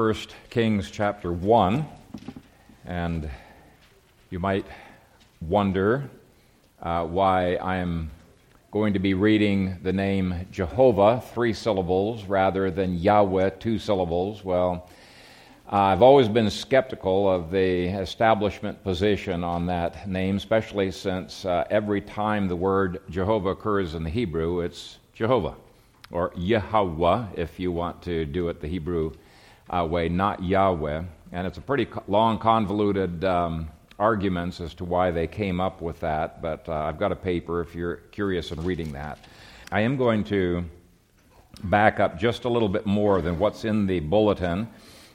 First Kings chapter 1, and you might wonder uh, why I am going to be reading the name Jehovah, three syllables, rather than Yahweh, two syllables. Well, uh, I've always been skeptical of the establishment position on that name, especially since uh, every time the word Jehovah occurs in the Hebrew, it's Jehovah, or Yahweh, if you want to do it the Hebrew uh, way, not Yahweh. And it's a pretty long, convoluted um, arguments as to why they came up with that, but uh, I've got a paper if you're curious in reading that. I am going to back up just a little bit more than what's in the bulletin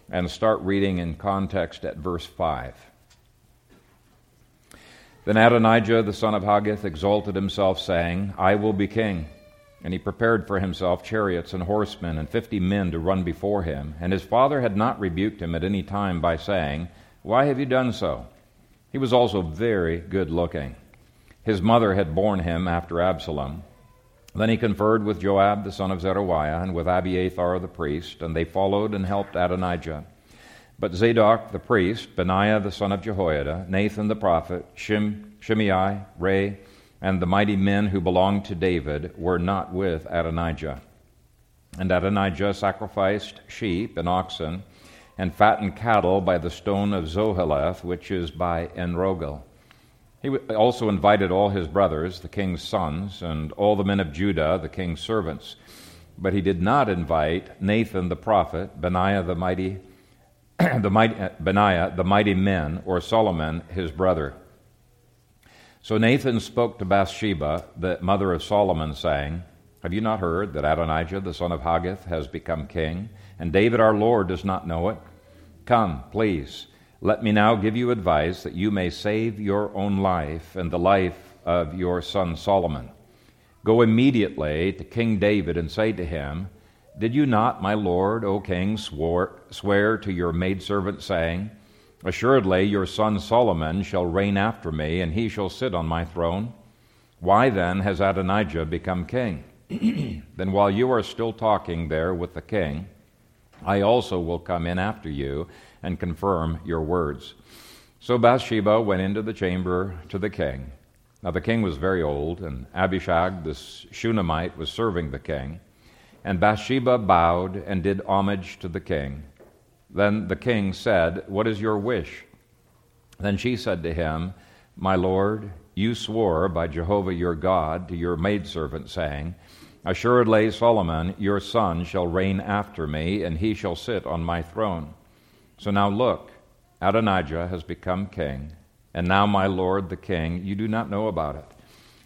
and start reading in context at verse 5. Then Adonijah the son of Haggith exalted himself, saying, I will be king. And he prepared for himself chariots and horsemen and fifty men to run before him. And his father had not rebuked him at any time by saying, Why have you done so? He was also very good looking. His mother had borne him after Absalom. Then he conferred with Joab the son of Zeruiah and with Abiathar the priest, and they followed and helped Adonijah. But Zadok the priest, Benaiah the son of Jehoiada, Nathan the prophet, Shim, Shimei, Rei, and the mighty men who belonged to David were not with Adonijah. And Adonijah sacrificed sheep and oxen and fattened cattle by the stone of Zoheleth, which is by Enrogel. He also invited all his brothers, the king's sons, and all the men of Judah, the king's servants. But he did not invite Nathan the prophet, Benaiah the mighty, the mighty uh, Benaiah the mighty men, or Solomon his brother. So Nathan spoke to Bathsheba, the mother of Solomon, saying, Have you not heard that Adonijah, the son of Haggith, has become king, and David our Lord does not know it? Come, please, let me now give you advice that you may save your own life and the life of your son Solomon. Go immediately to King David and say to him, Did you not, my lord, O king, swore, swear to your maidservant, saying, Assuredly, your son Solomon shall reign after me, and he shall sit on my throne. Why then has Adonijah become king? then while you are still talking there with the king, I also will come in after you and confirm your words. So Bathsheba went into the chamber to the king. Now the king was very old, and Abishag the Shunammite was serving the king. And Bathsheba bowed and did homage to the king. Then the king said, What is your wish? Then she said to him, My lord, you swore by Jehovah your God to your maidservant, saying, Assuredly, Solomon, your son, shall reign after me, and he shall sit on my throne. So now look, Adonijah has become king, and now, my lord the king, you do not know about it.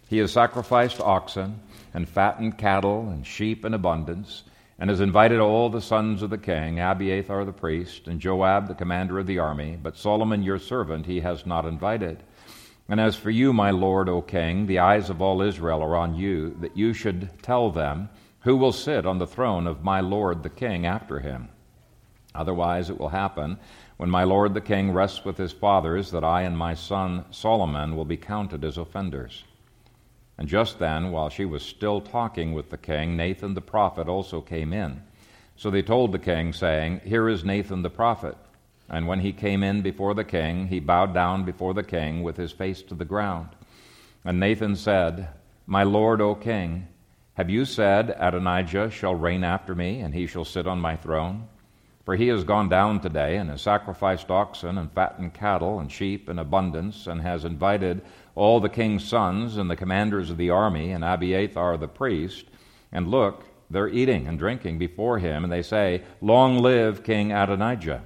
He has sacrificed oxen, and fattened cattle, and sheep in abundance and has invited all the sons of the king, Abiathar the priest, and Joab the commander of the army, but Solomon your servant he has not invited. And as for you, my lord, O king, the eyes of all Israel are on you, that you should tell them who will sit on the throne of my lord the king after him. Otherwise it will happen, when my lord the king rests with his fathers, that I and my son Solomon will be counted as offenders. And just then, while she was still talking with the king, Nathan the prophet also came in. So they told the king, saying, Here is Nathan the prophet. And when he came in before the king, he bowed down before the king with his face to the ground. And Nathan said, My lord, O king, have you said, Adonijah shall reign after me, and he shall sit on my throne? For he has gone down today, and has sacrificed oxen, and fattened cattle, and sheep in abundance, and has invited all the king's sons and the commanders of the army and Abiathar the priest, and look, they're eating and drinking before him, and they say, Long live King Adonijah.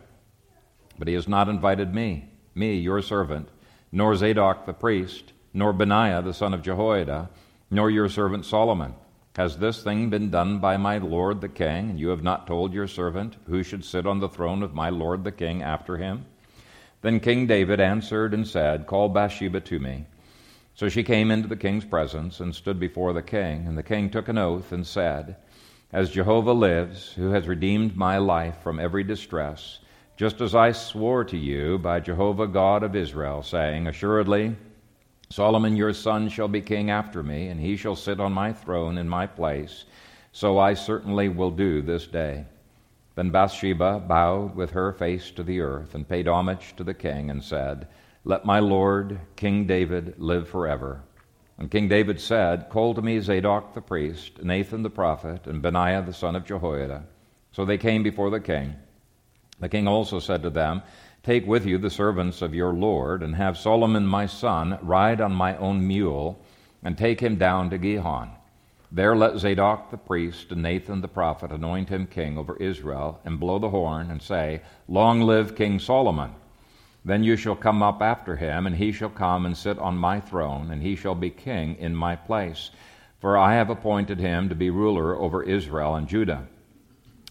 But he has not invited me, me, your servant, nor Zadok the priest, nor Benaiah the son of Jehoiada, nor your servant Solomon. Has this thing been done by my lord the king, and you have not told your servant who should sit on the throne of my lord the king after him? Then King David answered and said, Call Bathsheba to me. So she came into the king's presence and stood before the king. And the king took an oath and said, As Jehovah lives, who has redeemed my life from every distress, just as I swore to you by Jehovah God of Israel, saying, Assuredly, Solomon your son shall be king after me, and he shall sit on my throne in my place, so I certainly will do this day. Then Bathsheba bowed with her face to the earth and paid homage to the king and said, Let my lord, King David, live forever. And King David said, Call to me Zadok the priest, Nathan the prophet, and Benaiah the son of Jehoiada. So they came before the king. The king also said to them, Take with you the servants of your Lord, and have Solomon my son ride on my own mule, and take him down to Gihon. There let Zadok the priest and Nathan the prophet anoint him king over Israel, and blow the horn, and say, Long live King Solomon! Then you shall come up after him, and he shall come and sit on my throne, and he shall be king in my place. For I have appointed him to be ruler over Israel and Judah.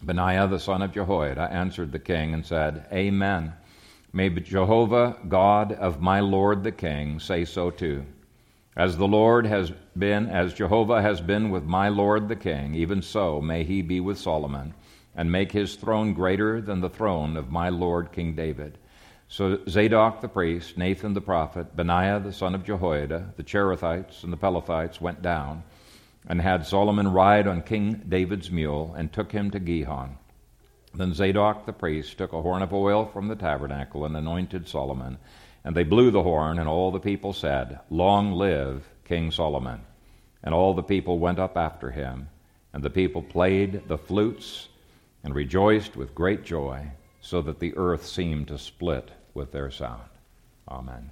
Benaiah the son of Jehoiada answered the king and said, Amen. May Jehovah, God of my Lord the King, say so too. As the Lord has been, as Jehovah has been with my Lord the King, even so may he be with Solomon, and make his throne greater than the throne of my Lord King David. So Zadok the priest, Nathan the prophet, Benaiah the son of Jehoiada, the Cherethites and the Pelethites went down, and had Solomon ride on King David's mule, and took him to Gihon. Then Zadok the priest took a horn of oil from the tabernacle and anointed Solomon. And they blew the horn, and all the people said, Long live King Solomon. And all the people went up after him. And the people played the flutes and rejoiced with great joy, so that the earth seemed to split with their sound. Amen.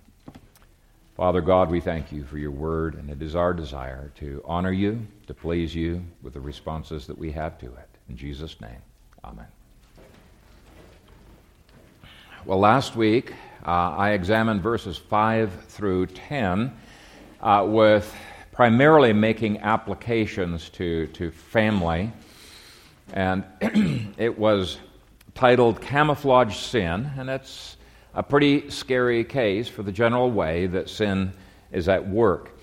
Father God, we thank you for your word, and it is our desire to honor you, to please you with the responses that we have to it. In Jesus' name, amen. Well, last week uh, I examined verses 5 through 10 uh, with primarily making applications to, to family. And it was titled Camouflage Sin, and it's a pretty scary case for the general way that sin is at work.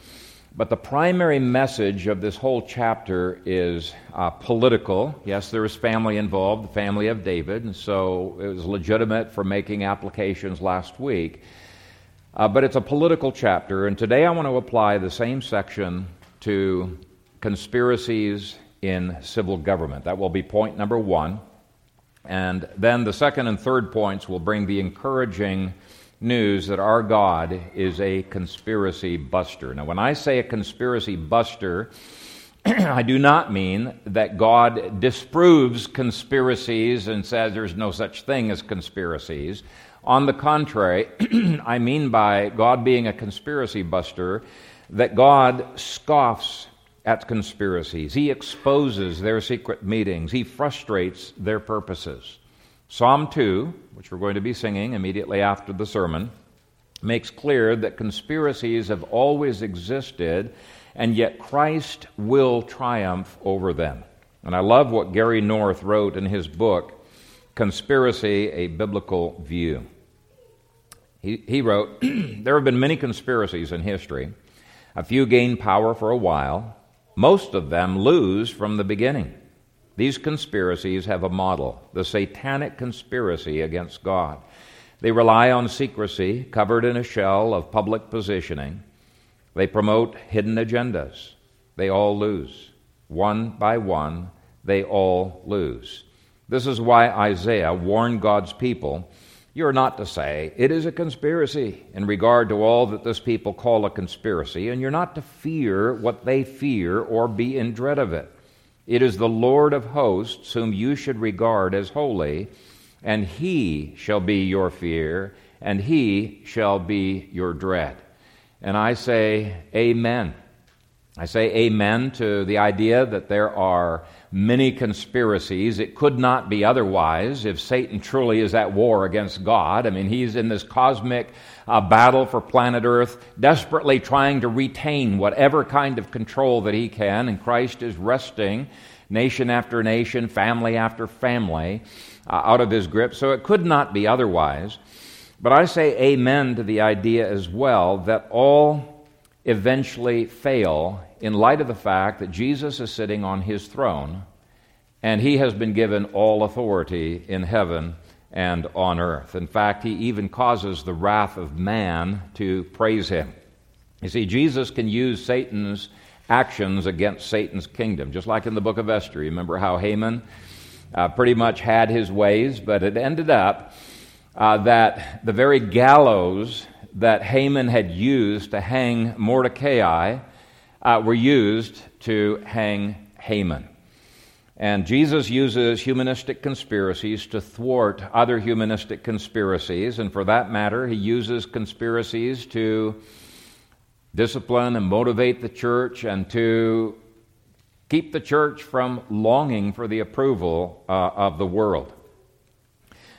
But the primary message of this whole chapter is uh, political. Yes, there is family involved, the family of David, and so it was legitimate for making applications last week. Uh, but it's a political chapter, and today I want to apply the same section to conspiracies in civil government. That will be point number one. And then the second and third points will bring the encouraging news that our God is a conspiracy buster. Now, when I say a conspiracy buster, I do not mean that God disproves conspiracies and says there's no such thing as conspiracies. On the contrary, I mean by God being a conspiracy buster that God scoffs at conspiracies. He exposes their secret meetings. He frustrates their purposes. Psalm 2, which we're going to be singing immediately after the sermon, makes clear that conspiracies have always existed, and yet Christ will triumph over them. And I love what Gary North wrote in his book, Conspiracy A Biblical View. He, he wrote There have been many conspiracies in history. A few gain power for a while, most of them lose from the beginning. These conspiracies have a model the satanic conspiracy against God. They rely on secrecy, covered in a shell of public positioning. They promote hidden agendas. They all lose. One by one, they all lose. This is why Isaiah warned God's people you're not to say, it is a conspiracy in regard to all that this people call a conspiracy, and you're not to fear what they fear or be in dread of it. It is the Lord of hosts whom you should regard as holy, and he shall be your fear, and he shall be your dread. And I say, Amen. I say amen to the idea that there are many conspiracies. It could not be otherwise if Satan truly is at war against God. I mean, he's in this cosmic uh, battle for planet Earth, desperately trying to retain whatever kind of control that he can, and Christ is wresting nation after nation, family after family uh, out of his grip. So it could not be otherwise. But I say amen to the idea as well that all eventually fail in light of the fact that Jesus is sitting on his throne and he has been given all authority in heaven and on earth. In fact, he even causes the wrath of man to praise him. You see, Jesus can use Satan's actions against Satan's kingdom, just like in the book of Esther. Remember how Haman uh, pretty much had his ways, but it ended up uh, that the very gallows that Haman had used to hang Mordecai uh, were used to hang Haman. And Jesus uses humanistic conspiracies to thwart other humanistic conspiracies, and for that matter, he uses conspiracies to discipline and motivate the church and to keep the church from longing for the approval uh, of the world.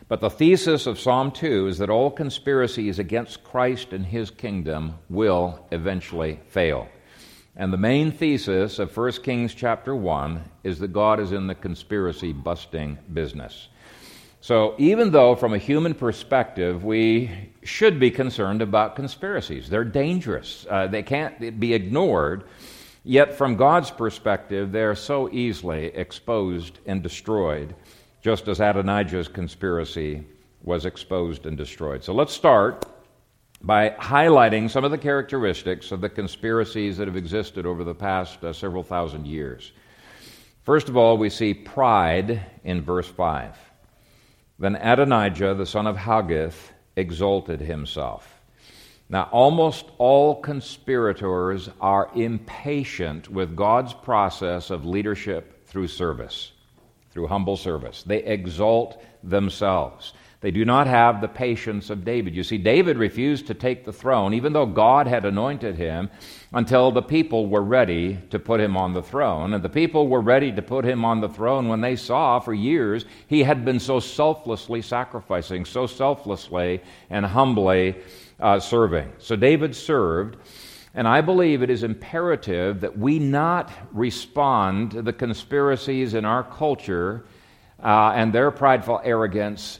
But the thesis of Psalm 2 is that all conspiracies against Christ and his kingdom will eventually fail. And the main thesis of 1 Kings chapter 1 is that God is in the conspiracy busting business. So, even though from a human perspective we should be concerned about conspiracies, they're dangerous, uh, they can't be ignored, yet from God's perspective, they're so easily exposed and destroyed, just as Adonijah's conspiracy was exposed and destroyed. So, let's start by highlighting some of the characteristics of the conspiracies that have existed over the past uh, several thousand years. First of all, we see pride in verse 5. Then Adonijah, the son of Haggith, exalted himself. Now, almost all conspirators are impatient with God's process of leadership through service, through humble service. They exalt themselves. They do not have the patience of David. You see, David refused to take the throne, even though God had anointed him, until the people were ready to put him on the throne. And the people were ready to put him on the throne when they saw for years he had been so selflessly sacrificing, so selflessly and humbly uh, serving. So David served. And I believe it is imperative that we not respond to the conspiracies in our culture uh, and their prideful arrogance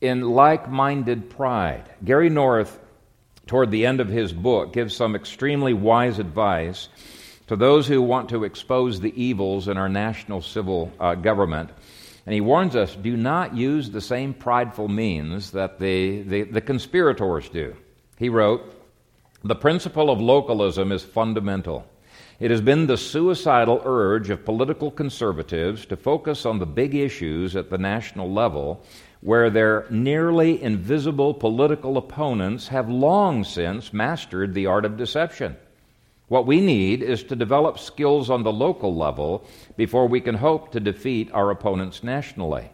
in like minded pride. Gary North, toward the end of his book, gives some extremely wise advice to those who want to expose the evils in our national civil uh, government. And he warns us do not use the same prideful means that the, the, the conspirators do. He wrote, The principle of localism is fundamental. It has been the suicidal urge of political conservatives to focus on the big issues at the national level where their nearly invisible political opponents have long since mastered the art of deception. What we need is to develop skills on the local level before we can hope to defeat our opponents nationally.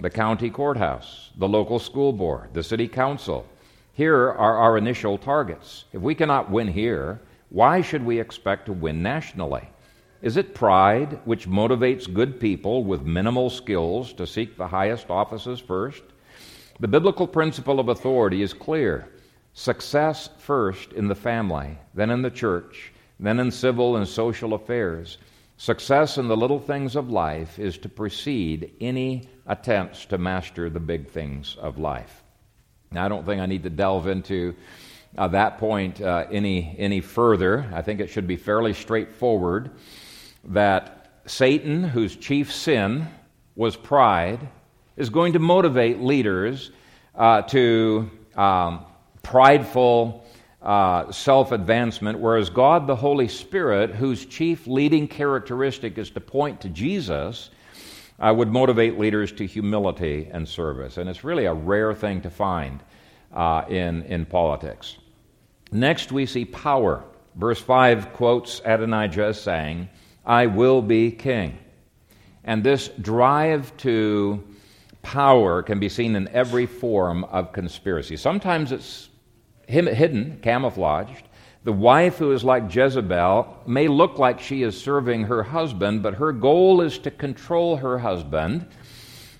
The county courthouse, the local school board, the city council. Here are our initial targets. If we cannot win here, why should we expect to win nationally? Is it pride which motivates good people with minimal skills to seek the highest offices first? The biblical principle of authority is clear success first in the family, then in the church, then in civil and social affairs. Success in the little things of life is to precede any attempts to master the big things of life. Now, I don't think I need to delve into uh, that point uh, any, any further. I think it should be fairly straightforward that Satan, whose chief sin was pride, is going to motivate leaders uh, to um, prideful uh, self advancement, whereas God, the Holy Spirit, whose chief leading characteristic is to point to Jesus, uh, would motivate leaders to humility and service. And it's really a rare thing to find uh, in, in politics. Next, we see power. Verse 5 quotes Adonijah as saying, I will be king. And this drive to power can be seen in every form of conspiracy. Sometimes it's hidden, camouflaged. The wife who is like Jezebel may look like she is serving her husband, but her goal is to control her husband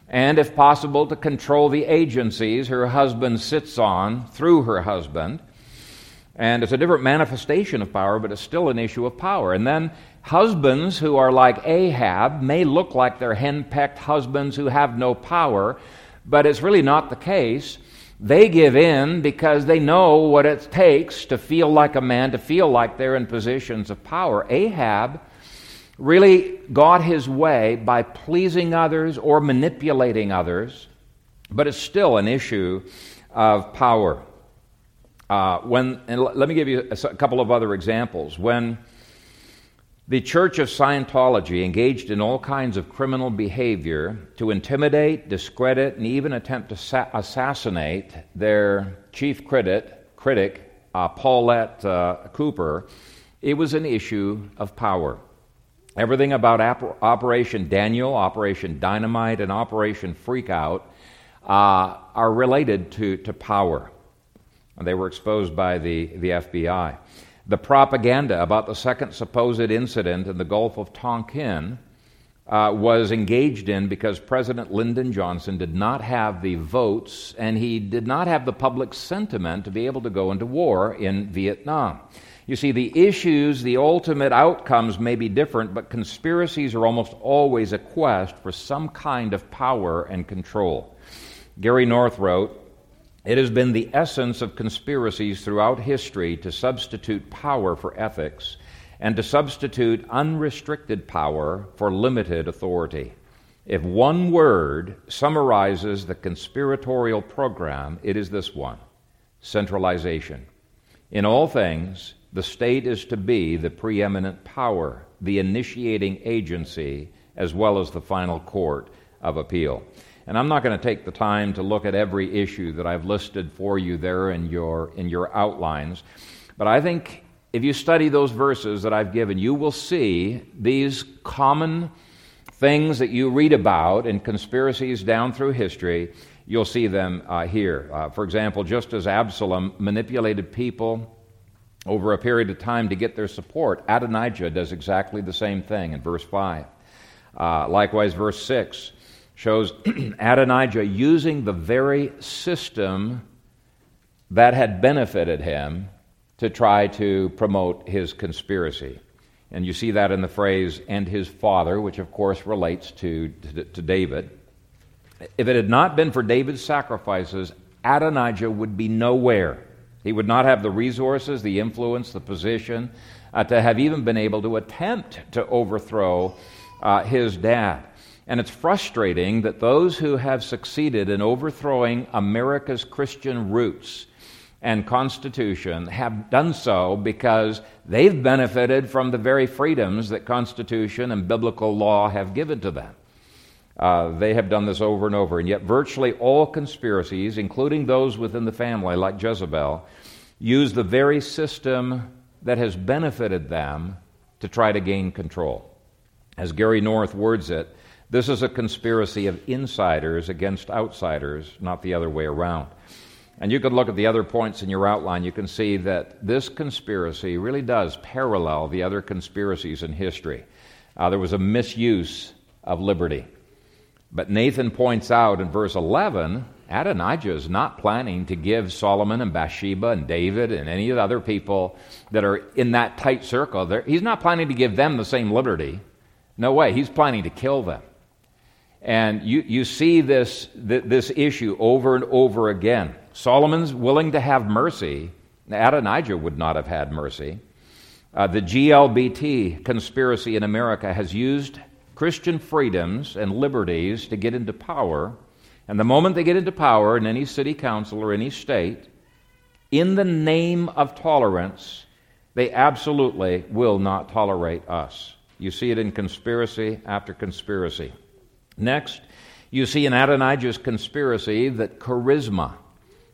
and, if possible, to control the agencies her husband sits on through her husband. And it's a different manifestation of power, but it's still an issue of power. And then husbands who are like Ahab may look like they're henpecked husbands who have no power, but it's really not the case. They give in because they know what it takes to feel like a man, to feel like they're in positions of power. Ahab really got his way by pleasing others or manipulating others, but it's still an issue of power. Uh, when, and let me give you a, couple of other examples. When The Church of Scientology engaged in all kinds of criminal behavior to intimidate, discredit, and even attempt to sa- assassinate their chief critic, critic uh, Paulette uh, Cooper. It was an issue of power. Everything about Operation Daniel, Operation Dynamite, and Operation Freakout uh, are related to, to power. They were exposed by the, the FBI. The propaganda about the second supposed incident in the Gulf of Tonkin uh, was engaged in because President Lyndon Johnson did not have the votes and he did not have the public sentiment to be able to go into war in Vietnam. You see, the issues, the ultimate outcomes may be different, but conspiracies are almost always a quest for some kind of power and control. Gary North wrote, it has been the essence of conspiracies throughout history to substitute power for ethics and to substitute unrestricted power for limited authority. If one word summarizes the conspiratorial program, it is this one centralization. In all things, the state is to be the preeminent power, the initiating agency, as well as the final court of appeal. And I'm not going to take the time to look at every issue that I've listed for you there in your, in your outlines. But I think if you study those verses that I've given, you will see these common things that you read about in conspiracies down through history. You'll see them uh, here. Uh, for example, just as Absalom manipulated people over a period of time to get their support, Adonijah does exactly the same thing in verse 5. Uh, likewise, verse 6 shows Adonijah using the very system that had benefited him to try to promote his conspiracy. And you see that in the phrase, and his father, which of course relates to, to, to David. If it had not been for David's sacrifices, Adonijah would be nowhere. He would not have the resources, the influence, the position uh, to have even been able to attempt to overthrow uh, his dad. And it's frustrating that those who have succeeded in overthrowing America's Christian roots and Constitution have done so because they've benefited from the very freedoms that Constitution and biblical law have given to them. Uh, they have done this over and over, and yet virtually all conspiracies, including those within the family, like Jezebel, use the very system that has benefited them to try to gain control. As Gary North words it, this is a conspiracy of insiders against outsiders, not the other way around. And you could look at the other points in your outline. You can see that this conspiracy really does parallel the other conspiracies in history. Uh, there was a misuse of liberty. But Nathan points out in verse 11 Adonijah is not planning to give Solomon and Bathsheba and David and any of the other people that are in that tight circle, he's not planning to give them the same liberty. No way. He's planning to kill them. And you, you see this, this issue over and over again. Solomon's willing to have mercy. Adonijah would not have had mercy. Uh, the GLBT conspiracy in America has used Christian freedoms and liberties to get into power. And the moment they get into power in any city council or any state, in the name of tolerance, they absolutely will not tolerate us. You see it in conspiracy after conspiracy. Next, you see in Adonijah's conspiracy that charisma,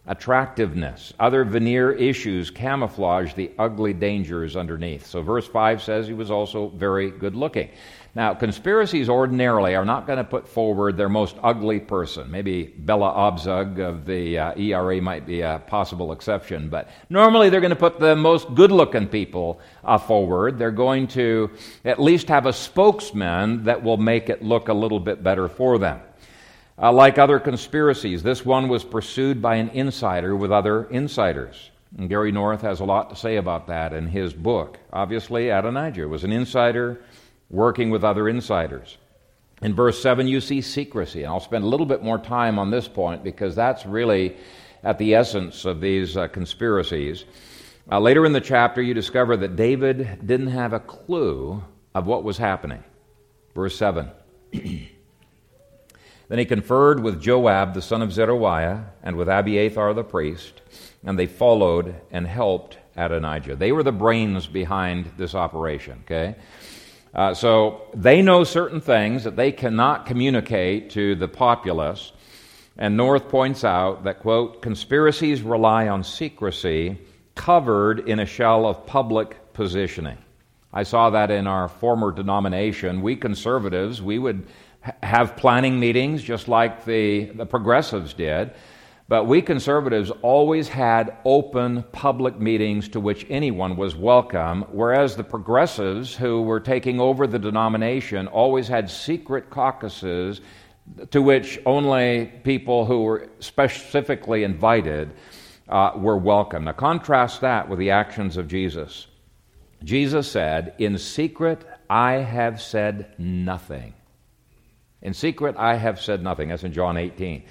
attractiveness, other veneer issues camouflage the ugly dangers underneath. So, verse 5 says he was also very good looking. Now, conspiracies ordinarily are not going to put forward their most ugly person. Maybe Bella Abzug of the uh, ERA might be a possible exception, but normally they're going to put the most good looking people uh, forward. They're going to at least have a spokesman that will make it look a little bit better for them. Uh, like other conspiracies, this one was pursued by an insider with other insiders. And Gary North has a lot to say about that in his book. Obviously, Adonijah was an insider working with other insiders. In verse 7, you see secrecy. And I'll spend a little bit more time on this point because that's really at the essence of these uh, conspiracies. Uh, later in the chapter, you discover that David didn't have a clue of what was happening. Verse 7. then he conferred with Joab, the son of Zeruiah, and with Abiathar the priest, and they followed and helped Adonijah. They were the brains behind this operation, okay? Uh, so they know certain things that they cannot communicate to the populace. And North points out that, quote, conspiracies rely on secrecy covered in a shell of public positioning. I saw that in our former denomination. We conservatives, we would have planning meetings just like the, the progressives did. But we conservatives always had open public meetings to which anyone was welcome, whereas the progressives who were taking over the denomination always had secret caucuses to which only people who were specifically invited uh, were welcome. Now, contrast that with the actions of Jesus. Jesus said, In secret, I have said nothing. In secret, I have said nothing. That's in John 18.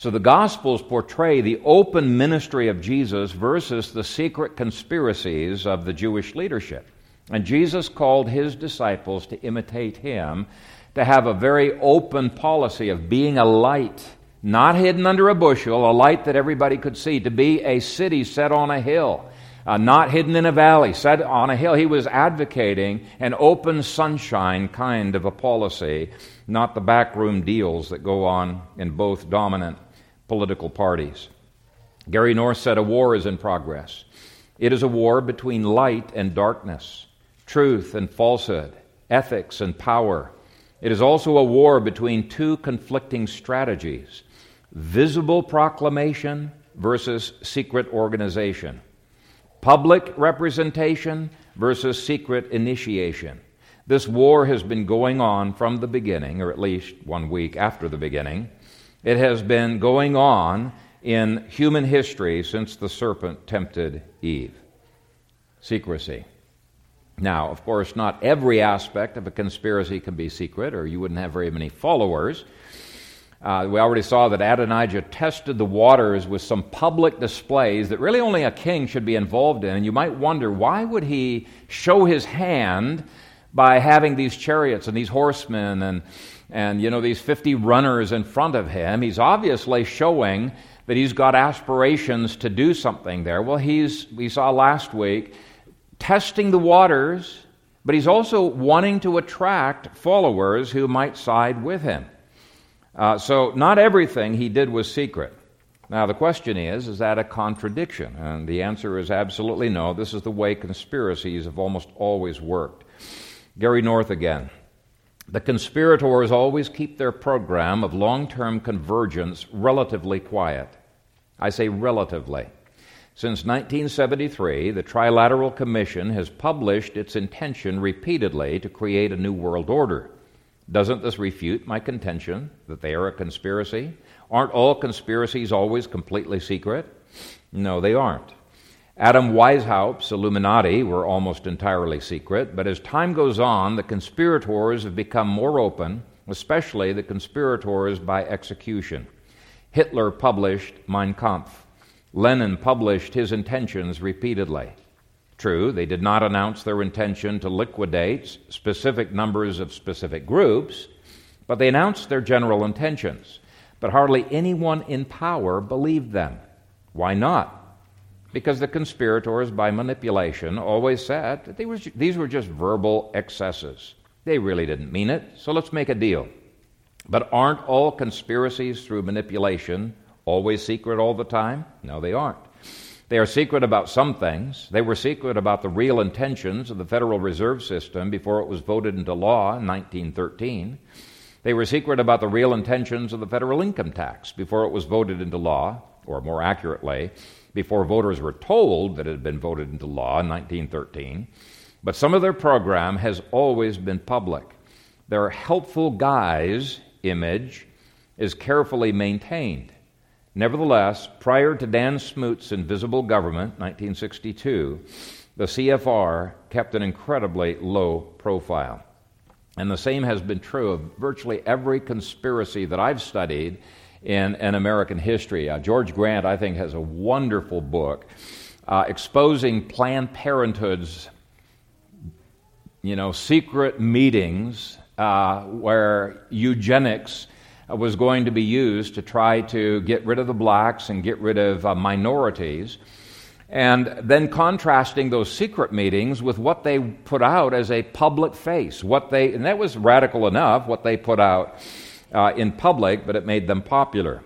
So the Gospels portray the open ministry of Jesus versus the secret conspiracies of the Jewish leadership. And Jesus called his disciples to imitate him, to have a very open policy of being a light, not hidden under a bushel, a light that everybody could see, to be a city set on a hill. Uh, not hidden in a valley, set on a hill. He was advocating an open sunshine kind of a policy, not the backroom deals that go on in both dominant political parties. Gary North said a war is in progress. It is a war between light and darkness, truth and falsehood, ethics and power. It is also a war between two conflicting strategies visible proclamation versus secret organization, public representation versus secret initiation. This war has been going on from the beginning, or at least one week after the beginning. It has been going on in human history since the serpent tempted Eve. Secrecy. Now, of course, not every aspect of a conspiracy can be secret, or you wouldn't have very many followers. Uh, we already saw that Adonijah tested the waters with some public displays that really only a king should be involved in. And you might wonder why would he show his hand by having these chariots and these horsemen and and you know these 50 runners in front of him he's obviously showing that he's got aspirations to do something there. Well he's we saw last week testing the waters but he's also wanting to attract followers who might side with him. Uh, so not everything he did was secret. Now the question is is that a contradiction? And the answer is absolutely no. This is the way conspiracies have almost always worked. Gary North again the conspirators always keep their program of long term convergence relatively quiet. I say relatively. Since 1973, the Trilateral Commission has published its intention repeatedly to create a new world order. Doesn't this refute my contention that they are a conspiracy? Aren't all conspiracies always completely secret? No, they aren't. Adam Weishaupt's Illuminati were almost entirely secret, but as time goes on, the conspirators have become more open, especially the conspirators by execution. Hitler published Mein Kampf. Lenin published his intentions repeatedly. True, they did not announce their intention to liquidate specific numbers of specific groups, but they announced their general intentions. But hardly anyone in power believed them. Why not? Because the conspirators, by manipulation, always said that were, these were just verbal excesses. They really didn't mean it, so let's make a deal. But aren't all conspiracies through manipulation always secret all the time? No, they aren't. They are secret about some things. They were secret about the real intentions of the Federal Reserve System before it was voted into law in 1913. They were secret about the real intentions of the federal income tax before it was voted into law, or more accurately, before voters were told that it had been voted into law in 1913, but some of their program has always been public. Their helpful guys image is carefully maintained. Nevertheless, prior to Dan Smoot's Invisible Government, 1962, the CFR kept an incredibly low profile. And the same has been true of virtually every conspiracy that I've studied in, in American history. Uh, George Grant, I think, has a wonderful book uh, exposing Planned Parenthood's you know, secret meetings uh, where eugenics was going to be used to try to get rid of the blacks and get rid of uh, minorities. and then contrasting those secret meetings with what they put out as a public face. What they, and that was radical enough, what they put out uh, in public, but it made them popular.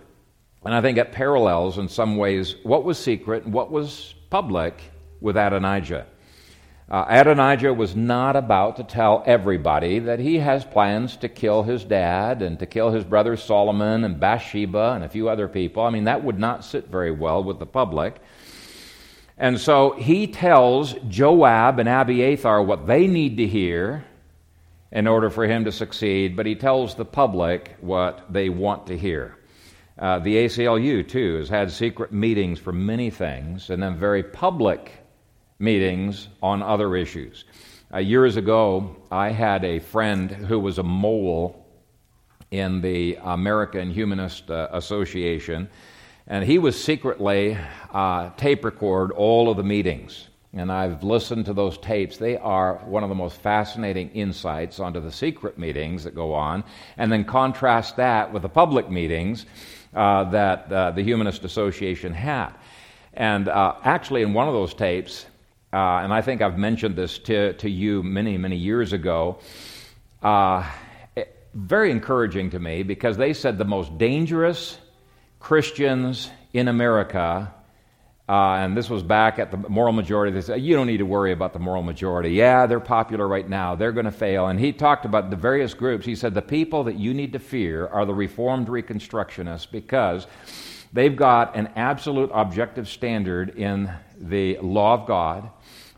And I think it parallels in some ways what was secret and what was public with Adonijah. Uh, Adonijah was not about to tell everybody that he has plans to kill his dad and to kill his brother Solomon and Bathsheba and a few other people. I mean, that would not sit very well with the public. And so he tells Joab and Abiathar what they need to hear in order for him to succeed, but he tells the public what they want to hear. Uh, the ACLU, too, has had secret meetings for many things and then very public meetings on other issues. Uh, years ago, I had a friend who was a mole in the American Humanist uh, Association and he was secretly uh, tape record all of the meetings. And I've listened to those tapes. They are one of the most fascinating insights onto the secret meetings that go on. And then contrast that with the public meetings uh, that uh, the Humanist Association had. And uh, actually, in one of those tapes, uh, and I think I've mentioned this to, to you many, many years ago, uh, very encouraging to me because they said the most dangerous Christians in America, uh, and this was back at the moral majority, they said, You don't need to worry about the moral majority. Yeah, they're popular right now. They're going to fail. And he talked about the various groups. He said, The people that you need to fear are the Reformed Reconstructionists because they've got an absolute objective standard in the law of God.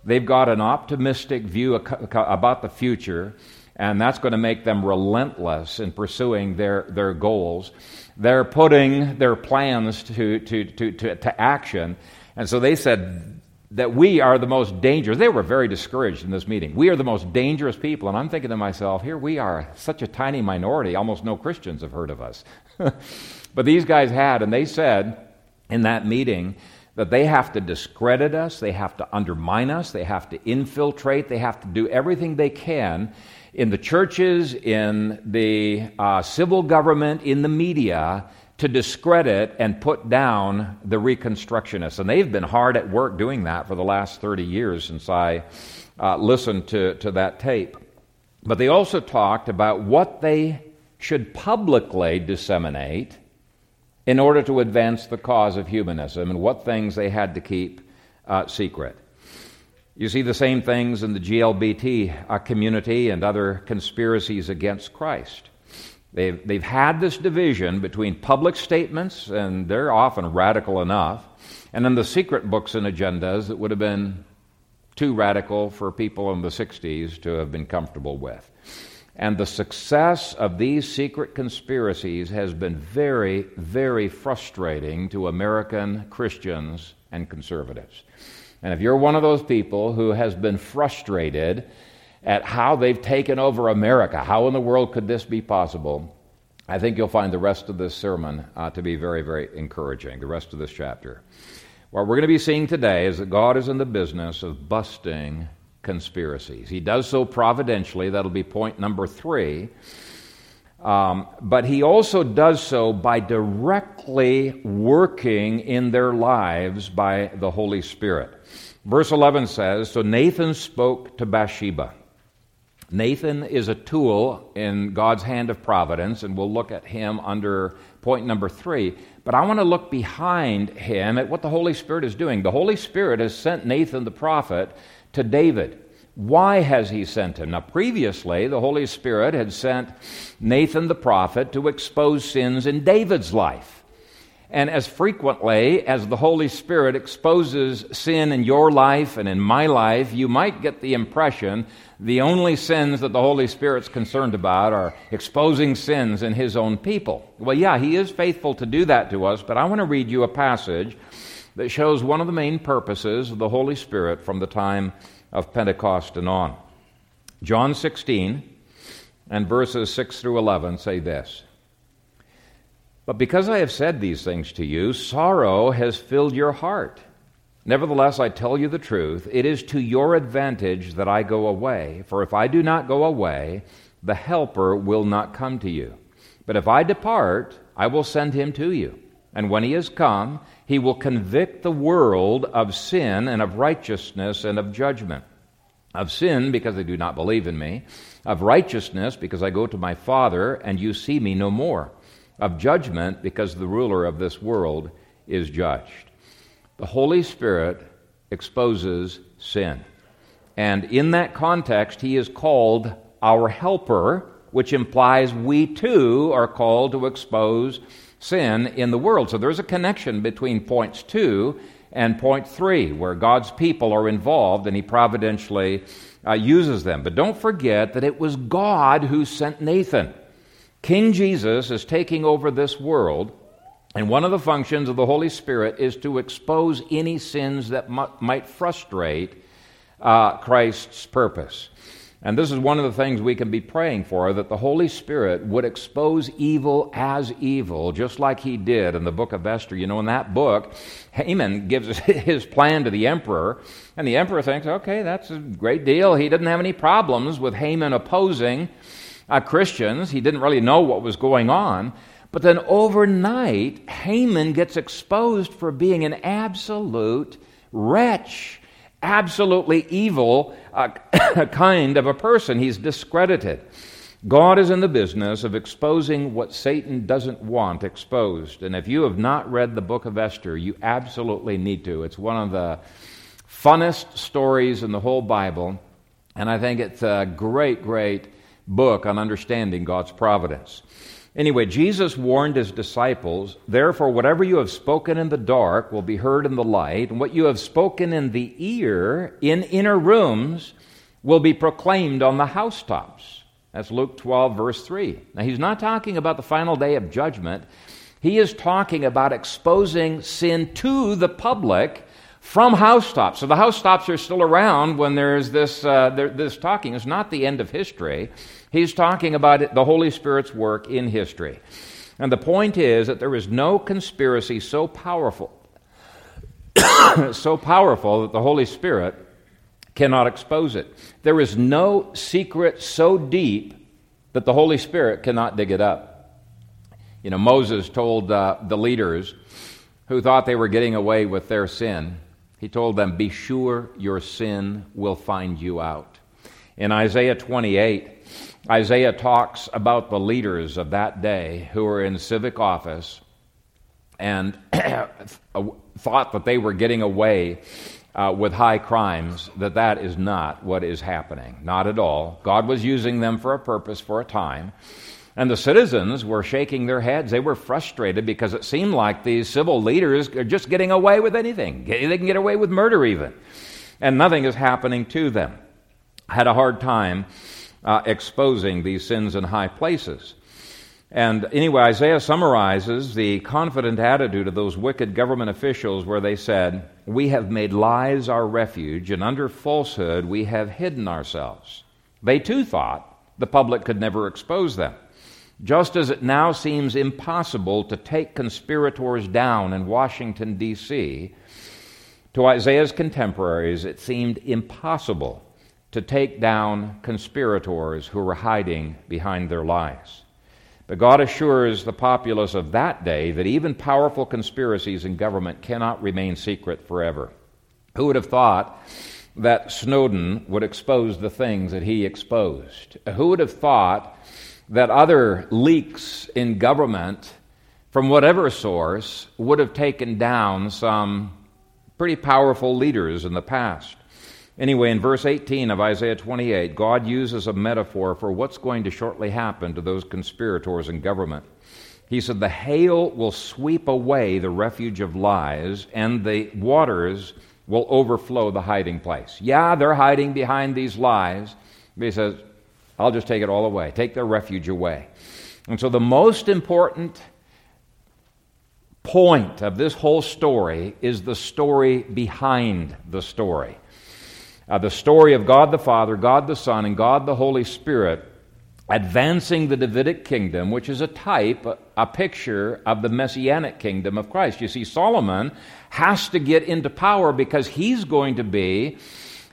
They've got an optimistic view about the future, and that's going to make them relentless in pursuing their, their goals. They're putting their plans to, to, to, to, to action. And so they said that we are the most dangerous. They were very discouraged in this meeting. We are the most dangerous people. And I'm thinking to myself, here we are, such a tiny minority. Almost no Christians have heard of us. but these guys had, and they said in that meeting, that they have to discredit us, they have to undermine us, they have to infiltrate, they have to do everything they can in the churches, in the uh, civil government, in the media to discredit and put down the Reconstructionists. And they've been hard at work doing that for the last 30 years since I uh, listened to, to that tape. But they also talked about what they should publicly disseminate in order to advance the cause of humanism and what things they had to keep uh, secret. You see the same things in the GLBT uh, community and other conspiracies against Christ. They've, they've had this division between public statements, and they're often radical enough, and then the secret books and agendas that would have been too radical for people in the 60s to have been comfortable with. And the success of these secret conspiracies has been very, very frustrating to American Christians and conservatives. And if you're one of those people who has been frustrated at how they've taken over America, how in the world could this be possible? I think you'll find the rest of this sermon uh, to be very, very encouraging, the rest of this chapter. What we're going to be seeing today is that God is in the business of busting conspiracies. He does so providentially. That'll be point number three. Um, but he also does so by directly working in their lives by the Holy Spirit. Verse 11 says So Nathan spoke to Bathsheba. Nathan is a tool in God's hand of providence, and we'll look at him under point number three. But I want to look behind him at what the Holy Spirit is doing. The Holy Spirit has sent Nathan the prophet to David. Why has he sent him? Now, previously, the Holy Spirit had sent Nathan the prophet to expose sins in David's life. And as frequently as the Holy Spirit exposes sin in your life and in my life, you might get the impression the only sins that the Holy Spirit's concerned about are exposing sins in His own people. Well, yeah, He is faithful to do that to us, but I want to read you a passage that shows one of the main purposes of the Holy Spirit from the time of Pentecost and on. John 16 and verses 6 through 11 say this But because I have said these things to you, sorrow has filled your heart. Nevertheless, I tell you the truth, it is to your advantage that I go away. For if I do not go away, the Helper will not come to you. But if I depart, I will send him to you. And when he has come, he will convict the world of sin and of righteousness and of judgment. Of sin, because they do not believe in me. Of righteousness, because I go to my Father, and you see me no more. Of judgment, because the ruler of this world is judged. The Holy Spirit exposes sin. And in that context, he is called our helper, which implies we too are called to expose sin in the world. So there's a connection between points two and point three, where God's people are involved and he providentially uh, uses them. But don't forget that it was God who sent Nathan. King Jesus is taking over this world, and one of the functions of the Holy Spirit is to expose any sins that m- might frustrate uh, Christ's purpose. And this is one of the things we can be praying for that the Holy Spirit would expose evil as evil, just like he did in the book of Esther. You know, in that book, Haman gives his plan to the emperor, and the emperor thinks, okay, that's a great deal. He didn't have any problems with Haman opposing uh, Christians, he didn't really know what was going on. But then overnight, Haman gets exposed for being an absolute wretch absolutely evil uh, kind of a person. He's discredited. God is in the business of exposing what Satan doesn't want exposed. And if you have not read the book of Esther, you absolutely need to. It's one of the funnest stories in the whole Bible. And I think it's a great, great book on understanding God's providence. Anyway, Jesus warned his disciples, Therefore, whatever you have spoken in the dark will be heard in the light, and what you have spoken in the ear in inner rooms will be proclaimed on the housetops. That's Luke 12, verse 3. Now, he's not talking about the final day of judgment. He is talking about exposing sin to the public from housetops. So the housetops are still around when there's this, uh, there, this talking. It's not the end of history. He's talking about the Holy Spirit's work in history. And the point is that there is no conspiracy so powerful, so powerful that the Holy Spirit cannot expose it. There is no secret so deep that the Holy Spirit cannot dig it up. You know, Moses told uh, the leaders who thought they were getting away with their sin, he told them, Be sure your sin will find you out. In Isaiah 28, Isaiah talks about the leaders of that day who were in civic office and thought that they were getting away uh, with high crimes, that that is not what is happening. Not at all. God was using them for a purpose, for a time. And the citizens were shaking their heads. They were frustrated because it seemed like these civil leaders are just getting away with anything. They can get away with murder, even. And nothing is happening to them. I had a hard time uh, exposing these sins in high places. And anyway, Isaiah summarizes the confident attitude of those wicked government officials where they said, We have made lies our refuge, and under falsehood we have hidden ourselves. They too thought the public could never expose them. Just as it now seems impossible to take conspirators down in Washington, D.C., to Isaiah's contemporaries, it seemed impossible to take down conspirators who were hiding behind their lies. But God assures the populace of that day that even powerful conspiracies in government cannot remain secret forever. Who would have thought that Snowden would expose the things that he exposed? Who would have thought that other leaks in government from whatever source would have taken down some pretty powerful leaders in the past? Anyway, in verse 18 of Isaiah 28, God uses a metaphor for what's going to shortly happen to those conspirators in government. He said, The hail will sweep away the refuge of lies, and the waters will overflow the hiding place. Yeah, they're hiding behind these lies. But he says, I'll just take it all away, take their refuge away. And so, the most important point of this whole story is the story behind the story uh, the story of God the Father, God the Son, and God the Holy Spirit advancing the Davidic kingdom, which is a type, a picture of the messianic kingdom of Christ. You see, Solomon has to get into power because he's going to be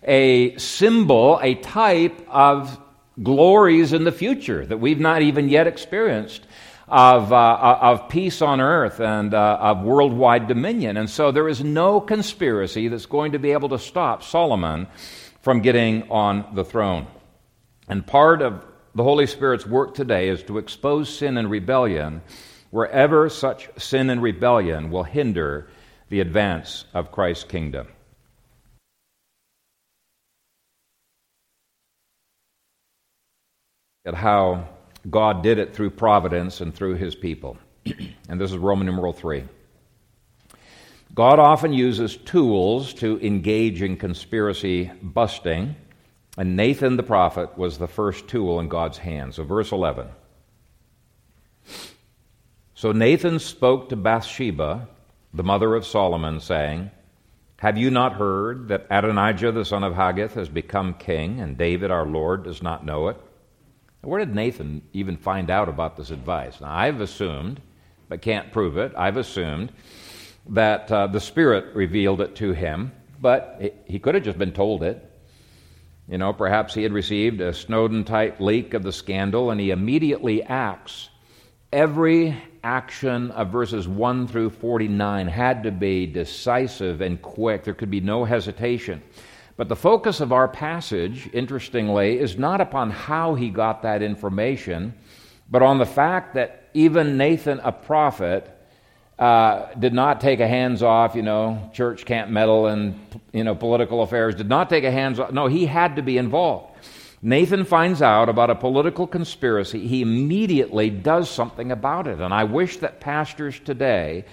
a symbol, a type of glories in the future that we've not even yet experienced. Uh, of, uh, of peace on earth and uh, of worldwide dominion. And so there is no conspiracy that's going to be able to stop Solomon from getting on the throne. And part of the Holy Spirit's work today is to expose sin and rebellion wherever such sin and rebellion will hinder the advance of Christ's kingdom. At how God did it through providence and through his people. and this is Roman numeral 3. God often uses tools to engage in conspiracy busting, and Nathan the prophet was the first tool in God's hands. So, verse 11. So Nathan spoke to Bathsheba, the mother of Solomon, saying, Have you not heard that Adonijah the son of Haggith has become king, and David our Lord does not know it? Where did Nathan even find out about this advice? Now, I've assumed, but can't prove it, I've assumed that uh, the Spirit revealed it to him, but he could have just been told it. You know, perhaps he had received a Snowden type leak of the scandal and he immediately acts. Every action of verses 1 through 49 had to be decisive and quick. There could be no hesitation. But the focus of our passage, interestingly, is not upon how he got that information, but on the fact that even Nathan, a prophet, uh, did not take a hands off, you know, church can't meddle in, you know, political affairs, did not take a hands off. No, he had to be involved. Nathan finds out about a political conspiracy. He immediately does something about it. And I wish that pastors today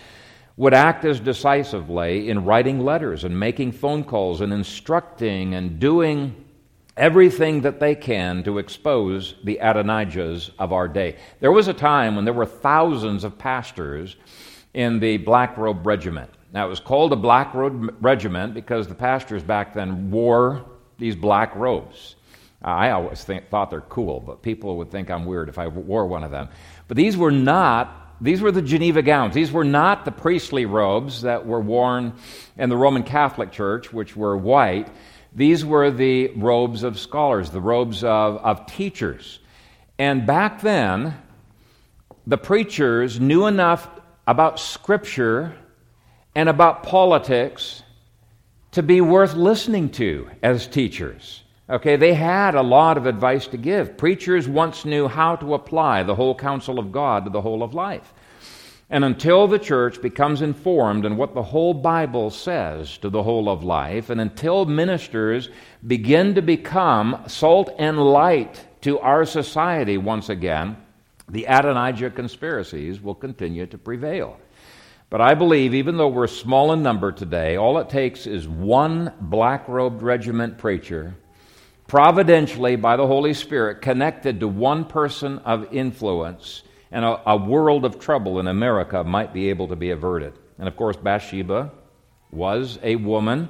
would act as decisively in writing letters and making phone calls and instructing and doing everything that they can to expose the Adonijahs of our day. There was a time when there were thousands of pastors in the Black Robe Regiment. Now, it was called a Black Robe Regiment because the pastors back then wore these black robes. I always think, thought they're cool, but people would think I'm weird if I wore one of them. But these were not these were the Geneva gowns. These were not the priestly robes that were worn in the Roman Catholic Church, which were white. These were the robes of scholars, the robes of, of teachers. And back then, the preachers knew enough about Scripture and about politics to be worth listening to as teachers. Okay, they had a lot of advice to give. Preachers once knew how to apply the whole counsel of God to the whole of life. And until the church becomes informed in what the whole Bible says to the whole of life, and until ministers begin to become salt and light to our society once again, the Adonijah conspiracies will continue to prevail. But I believe, even though we're small in number today, all it takes is one black robed regiment preacher providentially by the Holy Spirit connected to one person of influence, and a, a, world of trouble in America might be able to be averted. And of course, Bathsheba was a woman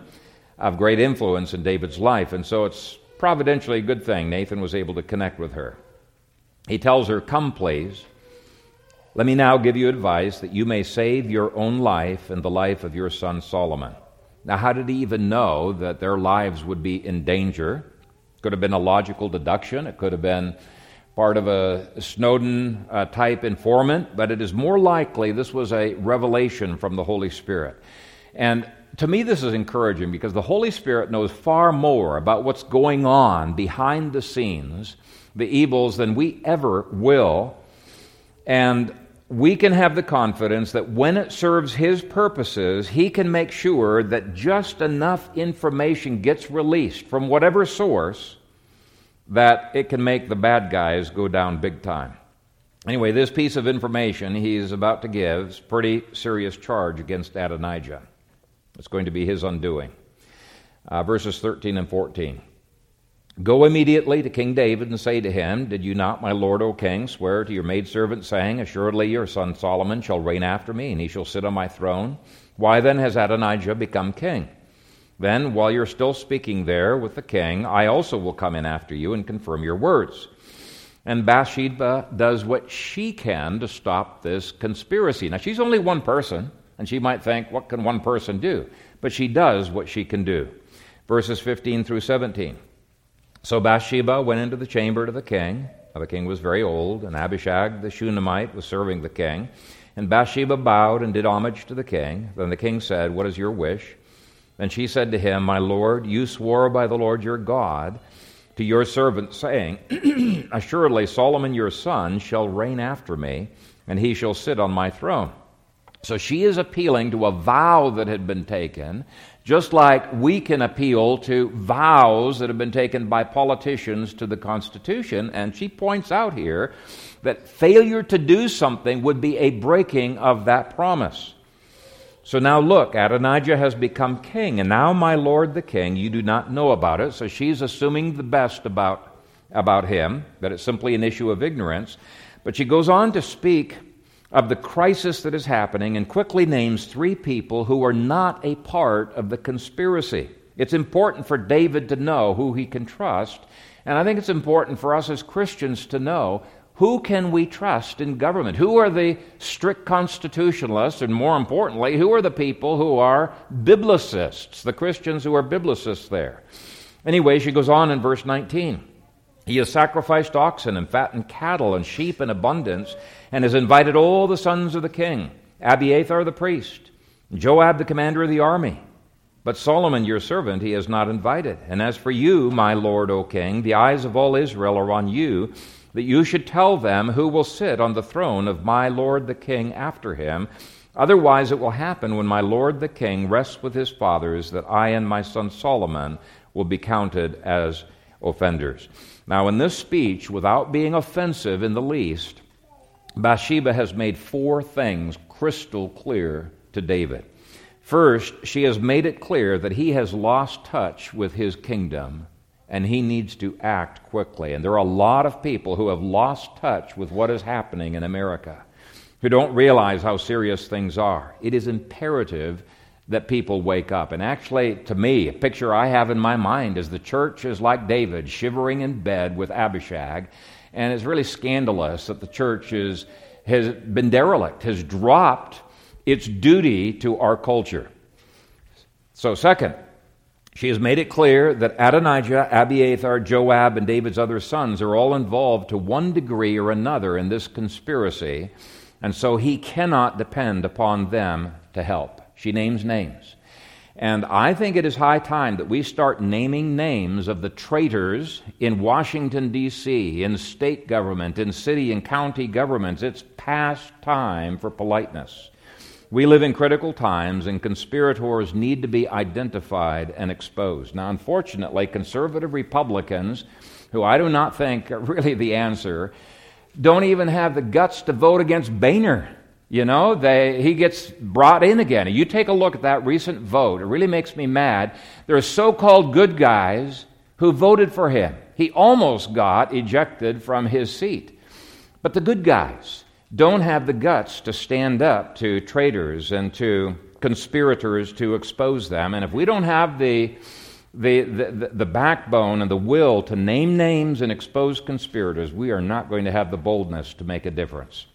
of great influence in David's life, and so it's providentially a good thing Nathan was able to connect with her. He tells her, Come, please. Let me now give you advice that you may save your own life and the life of your son Solomon. Now, how did he even know that their lives would be in danger? Could have been a logical deduction. It could have been part of a Snowden uh, type informant, but it is more likely this was a revelation from the Holy Spirit. And to me, this is encouraging because the Holy Spirit knows far more about what's going on behind the scenes, the evils, than we ever will. And we can have the confidence that when it serves His purposes, He can make sure that just enough information gets released from whatever source that it can make the bad guys go down big time. Anyway, this piece of information he's about to give is pretty serious charge against Adonijah. It's going to be his undoing. Uh, verses 13 and 14. Go immediately to King David and say to him, Did you not, my lord, O king, swear to your maidservant, saying, Assuredly your son Solomon shall reign after me, and he shall sit on my throne? Why then has Adonijah become king? Then, while you're still speaking there with the king, I also will come in after you and confirm your words. And Bathsheba does what she can to stop this conspiracy. Now, she's only one person, and she might think, What can one person do? But she does what she can do. Verses 15 through 17. So Bathsheba went into the chamber to the king, Now, the king was very old, and Abishag the Shunammite was serving the king. And Bathsheba bowed and did homage to the king. Then the king said, What is your wish? And she said to him, My lord, you swore by the Lord your God to your servant, saying, Assuredly Solomon your son shall reign after me, and he shall sit on my throne. So she is appealing to a vow that had been taken, just like we can appeal to vows that have been taken by politicians to the Constitution. And she points out here that failure to do something would be a breaking of that promise. So now look, Adonijah has become king, and now, my lord the king, you do not know about it. So she's assuming the best about, about him, that it's simply an issue of ignorance. But she goes on to speak of the crisis that is happening and quickly names three people who are not a part of the conspiracy. It's important for David to know who he can trust, and I think it's important for us as Christians to know who can we trust in government? Who are the strict constitutionalists, and more importantly, who are the people who are biblicists, the Christians who are biblicists there? Anyway, she goes on in verse 19. He has sacrificed oxen and fattened cattle and sheep in abundance, and has invited all the sons of the king, Abiathar the priest, Joab the commander of the army. But Solomon your servant he has not invited. And as for you, my lord, O king, the eyes of all Israel are on you, that you should tell them who will sit on the throne of my lord the king after him. Otherwise, it will happen when my lord the king rests with his fathers that I and my son Solomon will be counted as offenders. Now, in this speech, without being offensive in the least, Bathsheba has made four things crystal clear to David. First, she has made it clear that he has lost touch with his kingdom and he needs to act quickly. And there are a lot of people who have lost touch with what is happening in America, who don't realize how serious things are. It is imperative that people wake up. And actually, to me, a picture I have in my mind is the church is like David, shivering in bed with Abishag. And it's really scandalous that the church is, has been derelict, has dropped its duty to our culture. So, second, she has made it clear that Adonijah, Abiathar, Joab, and David's other sons are all involved to one degree or another in this conspiracy, and so he cannot depend upon them to help. She names names. And I think it is high time that we start naming names of the traitors in Washington, D.C., in state government, in city and county governments. It's past time for politeness. We live in critical times, and conspirators need to be identified and exposed. Now, unfortunately, conservative Republicans, who I do not think are really the answer, don't even have the guts to vote against Boehner. You know, they, he gets brought in again. You take a look at that recent vote, it really makes me mad. There are so called good guys who voted for him. He almost got ejected from his seat. But the good guys don't have the guts to stand up to traitors and to conspirators to expose them. And if we don't have the, the, the, the, backbone and the will to name names and expose conspirators, we are not going to have the boldness to make a difference.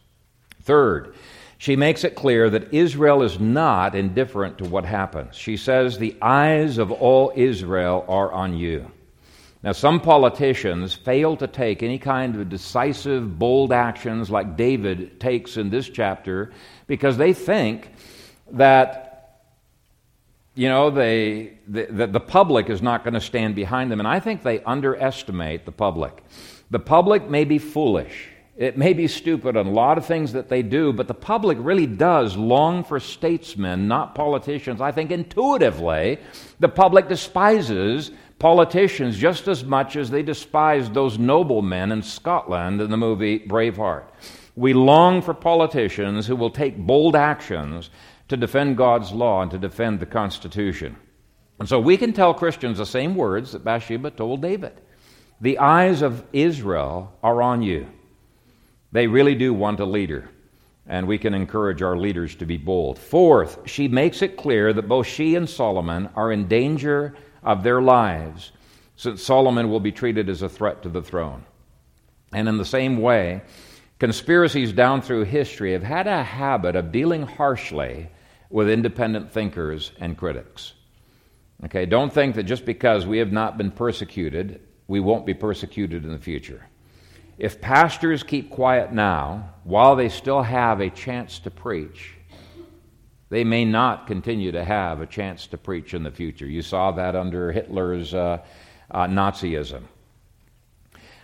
Third, she makes it clear that Israel is not indifferent to what happens. She says, The eyes of all Israel are on you. Now, some politicians fail to take any kind of decisive, bold actions like David takes in this chapter because they think that, you know, they, the, the, the public is not going to stand behind them. And I think they underestimate the public. The public may be foolish. It may be stupid on a lot of things that they do, but the public really does long for statesmen, not politicians. I think intuitively, the public despises politicians just as much as they despise those noblemen in Scotland in the movie Braveheart. We long for politicians who will take bold actions to defend God's law and to defend the Constitution. And so we can tell Christians the same words that Bathsheba told David The eyes of Israel are on you. They really do want a leader, and we can encourage our leaders to be bold. Fourth, she makes it clear that both she and Solomon are in danger of their lives, since Solomon will be treated as a threat to the throne. And in the same way, conspiracies down through history have had a habit of dealing harshly with independent thinkers and critics. Okay, don't think that just because we have not been persecuted, we won't be persecuted in the future. If pastors keep quiet now, while they still have a chance to preach, they may not continue to have a chance to preach in the future. You saw that under Hitler's uh, uh, Nazism.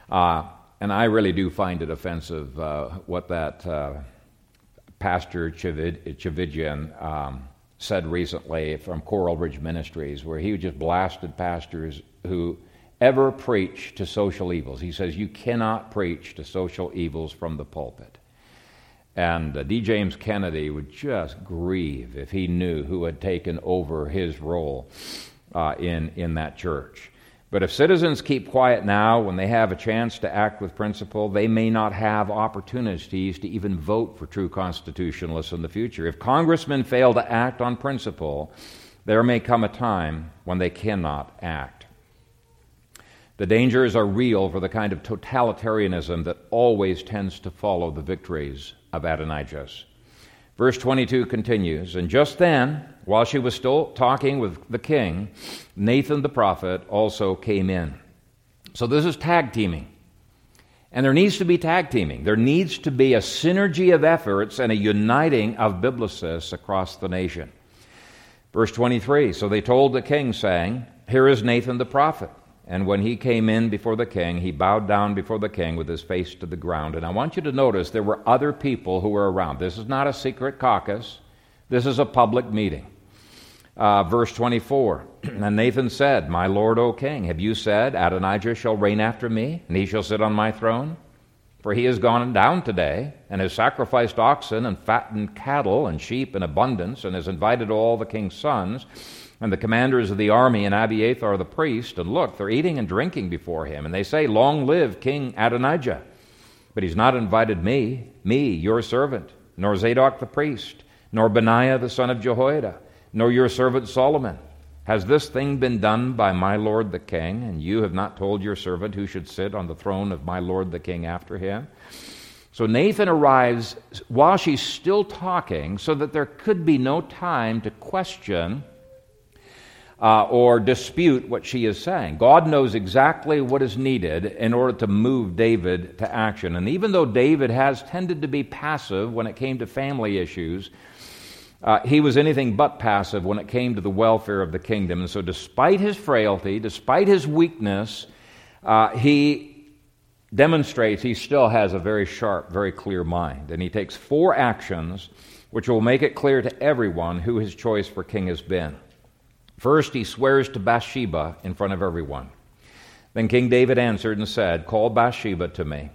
Uh, and I really do find it offensive uh, what that uh, Pastor Tchividjian um, said recently from Coral Ridge Ministries, where he just blasted pastors who ever preach to social evils. He says, You cannot preach to social evils from the pulpit. And uh, D. James Kennedy would just grieve if he knew who had taken over his role uh, in, in that church. But if citizens keep quiet now when they have a chance to act with principle, they may not have opportunities to even vote for true constitutionalists in the future. If congressmen fail to act on principle, there may come a time when they cannot act. The dangers are real for the kind of totalitarianism that always tends to follow the victories of Adonijah. Verse 22 continues And just then, while she was still talking with the king, Nathan the prophet also came in. So this is tag teaming. And there needs to be tag teaming. There needs to be a synergy of efforts and a uniting of biblicists across the nation. Verse 23 So they told the king, saying, Here is Nathan the prophet. And when he came in before the king, he bowed down before the king with his face to the ground. And I want you to notice there were other people who were around. This is not a secret caucus, this is a public meeting. Uh, verse 24 And Nathan said, My lord, O king, have you said, Adonijah shall reign after me, and he shall sit on my throne? For he has gone down today, and has sacrificed oxen, and fattened cattle, and sheep in abundance, and has invited all the king's sons and the commanders of the army and Abiathar the priest, and look, they're eating and drinking before him, and they say, Long live King Adonijah. But he's not invited me, me, your servant, nor Zadok the priest, nor Benaiah the son of Jehoiada, nor your servant Solomon. Has this thing been done by my lord the king, and you have not told your servant who should sit on the throne of my lord the king after him? So Nathan arrives while she's still talking, so that there could be no time to question uh, or dispute what she is saying. God knows exactly what is needed in order to move David to action. And even though David has tended to be passive when it came to family issues, uh, he was anything but passive when it came to the welfare of the kingdom. And so, despite his frailty, despite his weakness, uh, he demonstrates he still has a very sharp, very clear mind. And he takes four actions which will make it clear to everyone who his choice for king has been. First, he swears to Bathsheba in front of everyone. Then King David answered and said, Call Bathsheba to me.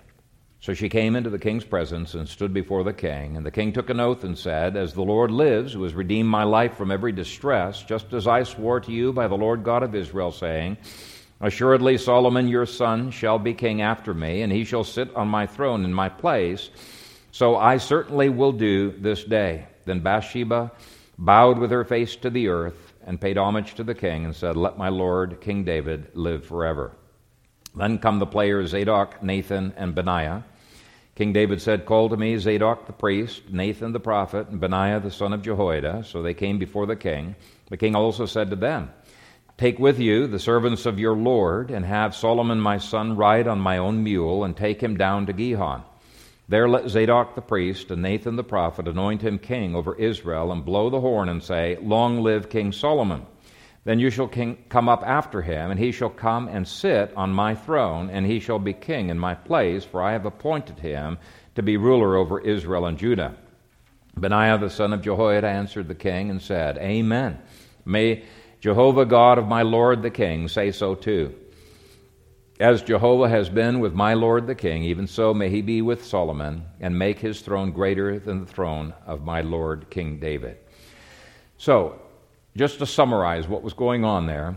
So she came into the king's presence and stood before the king. And the king took an oath and said, As the Lord lives, who has redeemed my life from every distress, just as I swore to you by the Lord God of Israel, saying, Assuredly Solomon your son shall be king after me, and he shall sit on my throne in my place. So I certainly will do this day. Then Bathsheba bowed with her face to the earth and paid homage to the king and said, Let my lord, King David, live forever. Then come the players Zadok, Nathan, and Benaiah. King David said, Call to me Zadok the priest, Nathan the prophet, and Benaiah the son of Jehoiada. So they came before the king. The king also said to them, Take with you the servants of your Lord, and have Solomon my son ride on my own mule, and take him down to Gihon. There let Zadok the priest and Nathan the prophet anoint him king over Israel and blow the horn and say, Long live King Solomon. Then you shall king, come up after him, and he shall come and sit on my throne, and he shall be king in my place, for I have appointed him to be ruler over Israel and Judah. Benaiah the son of Jehoiada answered the king and said, Amen. May Jehovah God of my Lord the king say so too. As Jehovah has been with my Lord the king, even so may he be with Solomon, and make his throne greater than the throne of my Lord King David. So, just to summarize what was going on there,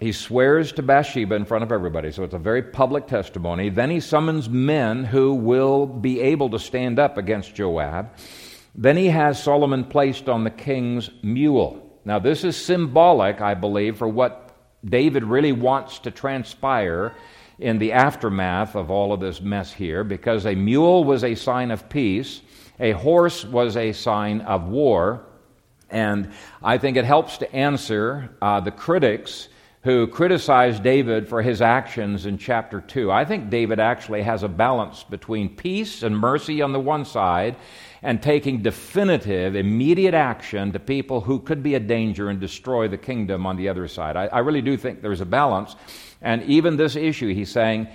he swears to Bathsheba in front of everybody, so it's a very public testimony. Then he summons men who will be able to stand up against Joab. Then he has Solomon placed on the king's mule. Now, this is symbolic, I believe, for what David really wants to transpire in the aftermath of all of this mess here because a mule was a sign of peace, a horse was a sign of war. And I think it helps to answer uh, the critics who criticized David for his actions in chapter 2. I think David actually has a balance between peace and mercy on the one side and taking definitive, immediate action to people who could be a danger and destroy the kingdom on the other side. I, I really do think there's a balance. And even this issue, he's saying,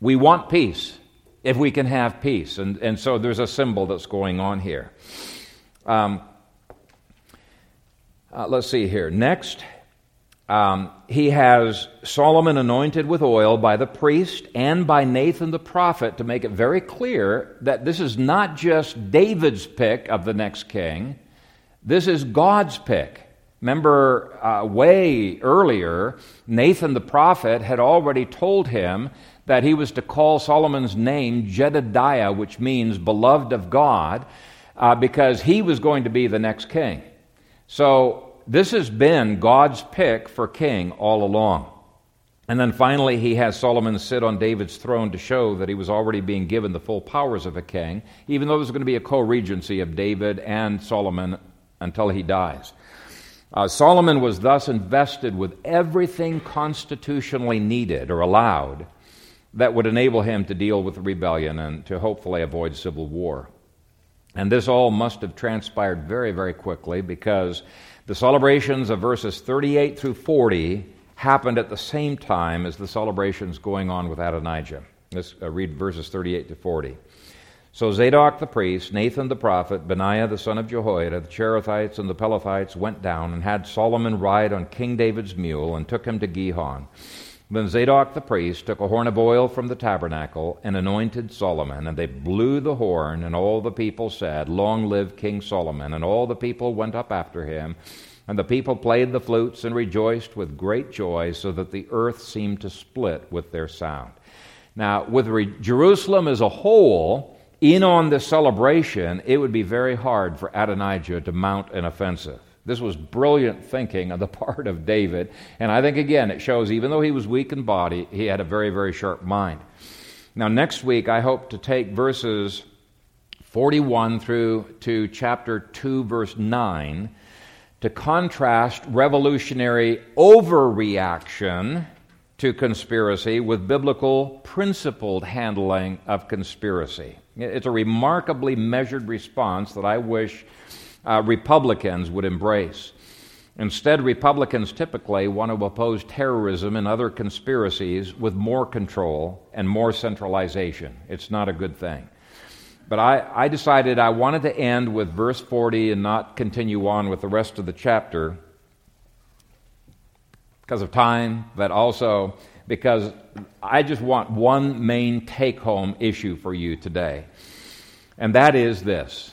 we want peace if we can have peace. And, and so there's a symbol that's going on here. Um, uh, let's see here. Next, um, he has Solomon anointed with oil by the priest and by Nathan the prophet to make it very clear that this is not just David's pick of the next king, this is God's pick. Remember, uh, way earlier, Nathan the prophet had already told him that he was to call Solomon's name Jedediah, which means beloved of God, uh, because he was going to be the next king. So this has been God's pick for king all along. And then finally, he has Solomon sit on David's throne to show that he was already being given the full powers of a king, even though there's going to be a co regency of David and Solomon until he dies. Uh, Solomon was thus invested with everything constitutionally needed or allowed that would enable him to deal with the rebellion and to hopefully avoid civil war. And this all must have transpired very, very quickly because the celebrations of verses 38 through 40 happened at the same time as the celebrations going on with Adonijah. Let's uh, read verses 38 to 40. So Zadok the priest, Nathan the prophet, Benaiah the son of Jehoiada, the Cherethites and the Pelethites went down and had Solomon ride on King David's mule and took him to Gihon. Then Zadok the priest took a horn of oil from the tabernacle and anointed Solomon, and they blew the horn, and all the people said, Long live King Solomon! And all the people went up after him, and the people played the flutes and rejoiced with great joy, so that the earth seemed to split with their sound. Now, with re- Jerusalem as a whole, in on the celebration, it would be very hard for Adonijah to mount an offensive. This was brilliant thinking on the part of David. And I think, again, it shows even though he was weak in body, he had a very, very sharp mind. Now, next week, I hope to take verses 41 through to chapter 2, verse 9, to contrast revolutionary overreaction to conspiracy with biblical principled handling of conspiracy. It's a remarkably measured response that I wish uh, Republicans would embrace. Instead, Republicans typically want to oppose terrorism and other conspiracies with more control and more centralization. It's not a good thing. But I, I decided I wanted to end with verse 40 and not continue on with the rest of the chapter because of time, but also because I just want one main take home issue for you today. And that is this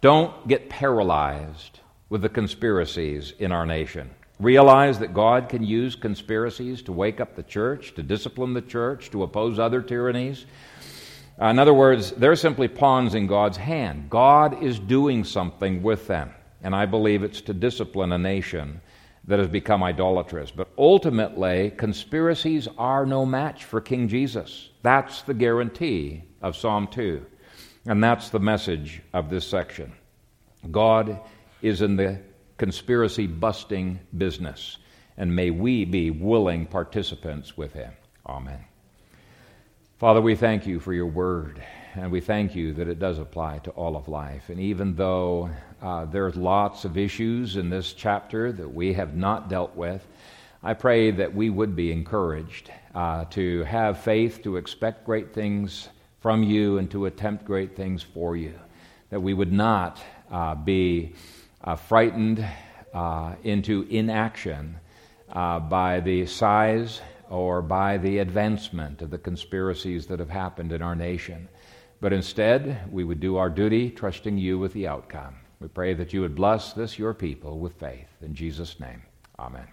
don't get paralyzed with the conspiracies in our nation. Realize that God can use conspiracies to wake up the church, to discipline the church, to oppose other tyrannies. Uh, in other words, they're simply pawns in God's hand. God is doing something with them. And I believe it's to discipline a nation that has become idolatrous. But ultimately, conspiracies are no match for King Jesus. That's the guarantee of Psalm 2. And that's the message of this section. God is in the conspiracy busting business, and may we be willing participants with Him. Amen. Father, we thank you for your word, and we thank you that it does apply to all of life. And even though uh, there's lots of issues in this chapter that we have not dealt with, I pray that we would be encouraged uh, to have faith, to expect great things from you and to attempt great things for you. That we would not uh, be uh, frightened uh, into inaction uh, by the size or by the advancement of the conspiracies that have happened in our nation. But instead, we would do our duty, trusting you with the outcome. We pray that you would bless this, your people, with faith. In Jesus' name, amen.